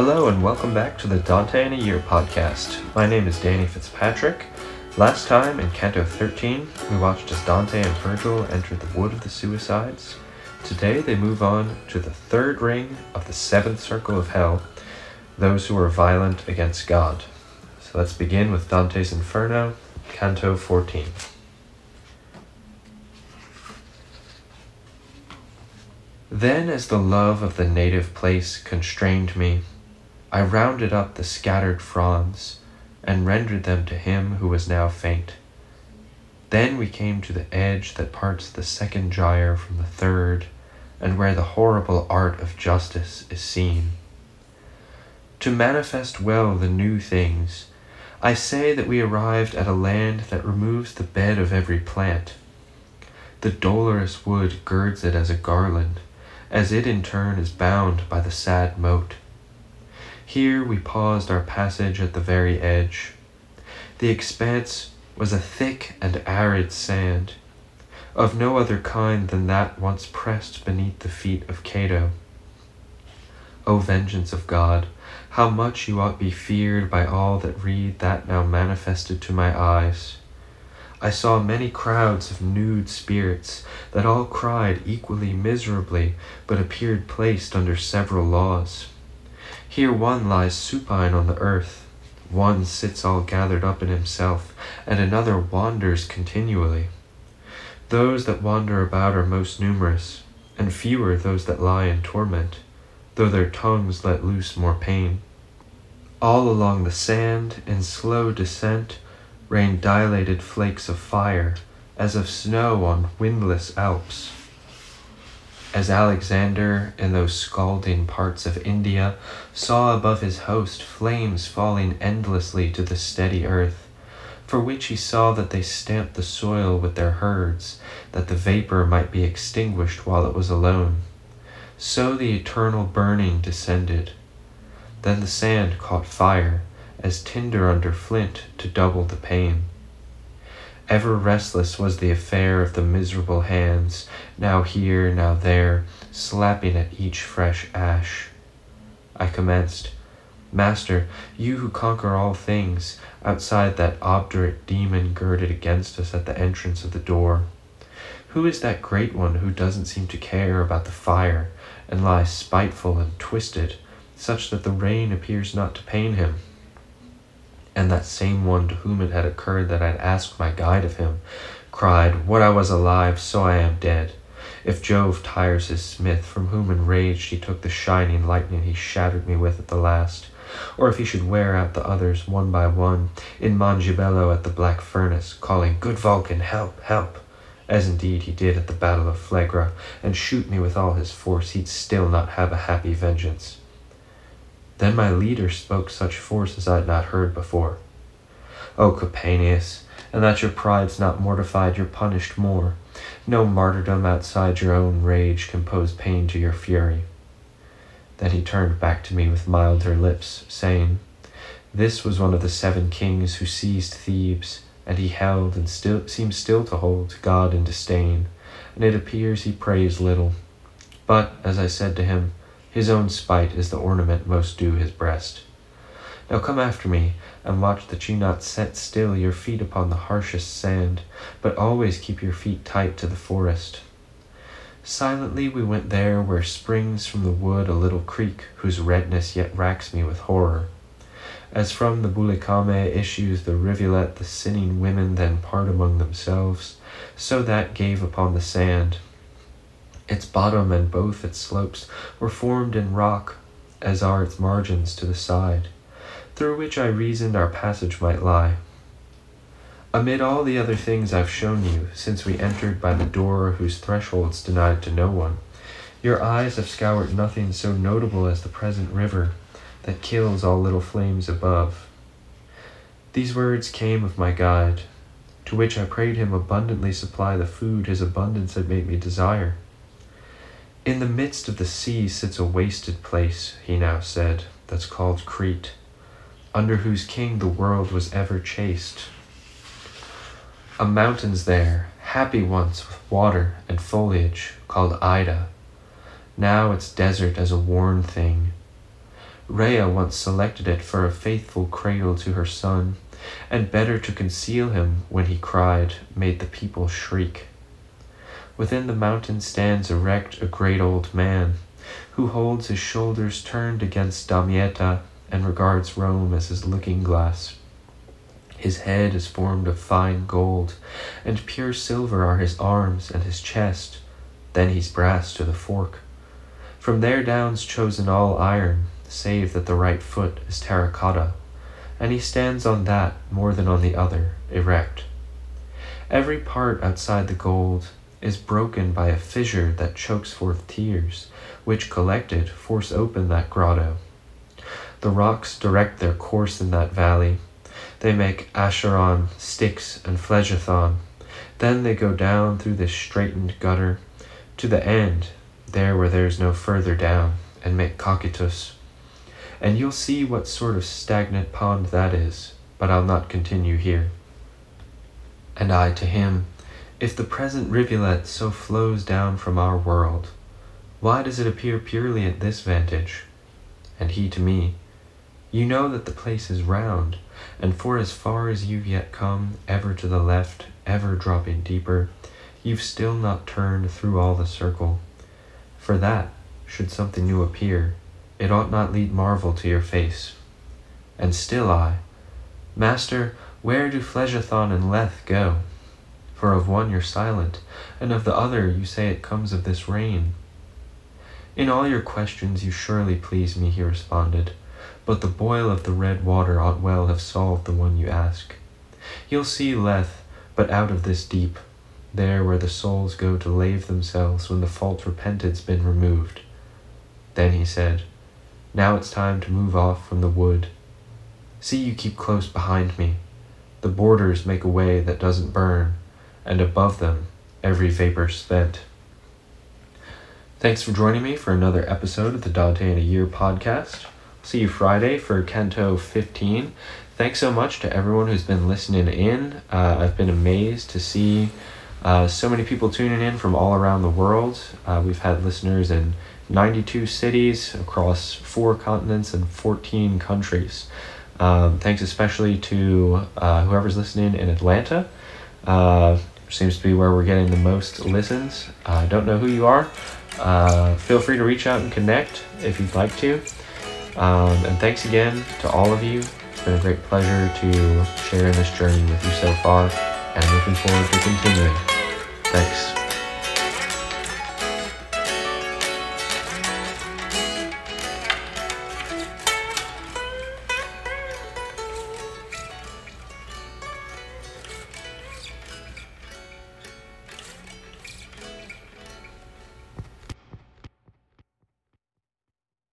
Hello and welcome back to the Dante in a Year podcast. My name is Danny Fitzpatrick. Last time in Canto 13, we watched as Dante and Virgil enter the Wood of the Suicides. Today they move on to the third ring of the seventh circle of hell, those who are violent against God. So let's begin with Dante's Inferno, Canto 14. Then, as the love of the native place constrained me, I rounded up the scattered fronds and rendered them to him who was now faint. Then we came to the edge that parts the second gyre from the third, and where the horrible art of justice is seen. To manifest well the new things, I say that we arrived at a land that removes the bed of every plant. The dolorous wood girds it as a garland, as it in turn is bound by the sad moat. Here we paused our passage at the very edge. The expanse was a thick and arid sand, of no other kind than that once pressed beneath the feet of Cato. O vengeance of God, how much you ought be feared by all that read that now manifested to my eyes. I saw many crowds of nude spirits that all cried equally miserably, but appeared placed under several laws. Here one lies supine on the earth, one sits all gathered up in himself, and another wanders continually. Those that wander about are most numerous, and fewer those that lie in torment, though their tongues let loose more pain. All along the sand, in slow descent, rain dilated flakes of fire, as of snow on windless Alps. As Alexander, in those scalding parts of India, saw above his host flames falling endlessly to the steady earth, for which he saw that they stamped the soil with their herds, that the vapor might be extinguished while it was alone. So the eternal burning descended. Then the sand caught fire, as tinder under flint, to double the pain. Ever restless was the affair of the miserable hands, now here, now there, slapping at each fresh ash. I commenced, Master, you who conquer all things, outside that obdurate demon girded against us at the entrance of the door. Who is that great one who doesn't seem to care about the fire, and lies spiteful and twisted, such that the rain appears not to pain him? And that same one to whom it had occurred that I'd asked my guide of him, cried, What I was alive, so I am dead. If Jove tires his smith, from whom enraged he took the shining lightning he shattered me with at the last, or if he should wear out the others one by one, in Mongibello at the black furnace, calling, Good Vulcan, help, help, as indeed he did at the battle of Phlegra, and shoot me with all his force, he'd still not have a happy vengeance. Then my leader spoke such force as I had not heard before. O Capaneus, and that your pride's not mortified, you're punished more. No martyrdom outside your own rage can pose pain to your fury. Then he turned back to me with milder lips, saying, This was one of the seven kings who seized Thebes, and he held and still seems still to hold God in disdain, and it appears he prays little. But, as I said to him, his own spite is the ornament most due his breast. Now come after me, and watch that you not set still your feet upon the harshest sand, but always keep your feet tight to the forest. Silently we went there where springs from the wood a little creek, whose redness yet racks me with horror. As from the Bulicame issues the rivulet, the sinning women then part among themselves, so that gave upon the sand, its bottom and both its slopes were formed in rock, as are its margins to the side, through which I reasoned our passage might lie. Amid all the other things I've shown you, since we entered by the door whose thresholds denied to no one, your eyes have scoured nothing so notable as the present river that kills all little flames above. These words came of my guide, to which I prayed him abundantly supply the food his abundance had made me desire. In the midst of the sea sits a wasted place, he now said, that's called Crete, under whose king the world was ever chaste. A mountain's there, happy once with water and foliage, called Ida. Now it's desert as a worn thing. Rhea once selected it for a faithful cradle to her son, and better to conceal him when he cried, made the people shriek. Within the mountain stands erect a great old man, who holds his shoulders turned against Damietta and regards Rome as his looking glass. His head is formed of fine gold, and pure silver are his arms and his chest. Then he's brass to the fork. From there down's chosen all iron, save that the right foot is terracotta, and he stands on that more than on the other, erect. Every part outside the gold is broken by a fissure that chokes forth tears, which collected force open that grotto. The rocks direct their course in that valley. They make Acheron, Styx, and Phlegethon. Then they go down through this straitened gutter to the end, there where there's no further down, and make Cocytus and you'll see what sort of stagnant pond that is, but I'll not continue here. And I to him, If the present rivulet so flows down from our world, why does it appear purely at this vantage? And he to me, You know that the place is round, and for as far as you've yet come, ever to the left, ever dropping deeper, you've still not turned through all the circle. For that, should something new appear, it ought not lead marvel to your face. And still I, Master, where do Phlegethon and Lethe go? For of one you're silent, and of the other you say it comes of this rain. In all your questions you surely please me, he responded, but the boil of the red water ought well have solved the one you ask. You'll see Lethe, but out of this deep, there where the souls go to lave themselves when the fault repented's been removed. Then he said, now it's time to move off from the wood. See you keep close behind me. The borders make a way that doesn't burn, and above them every vapor spent. Thanks for joining me for another episode of the Dante in a Year podcast. See you Friday for Canto 15. Thanks so much to everyone who's been listening in. Uh, I've been amazed to see uh, so many people tuning in from all around the world. Uh, we've had listeners in 92 cities across four continents and 14 countries. Um, thanks especially to uh, whoever's listening in Atlanta. Uh, seems to be where we're getting the most listens. I don't know who you are. Uh, feel free to reach out and connect if you'd like to. Um, and thanks again to all of you. It's been a great pleasure to share in this journey with you so far, and I'm looking forward to continuing. Thanks.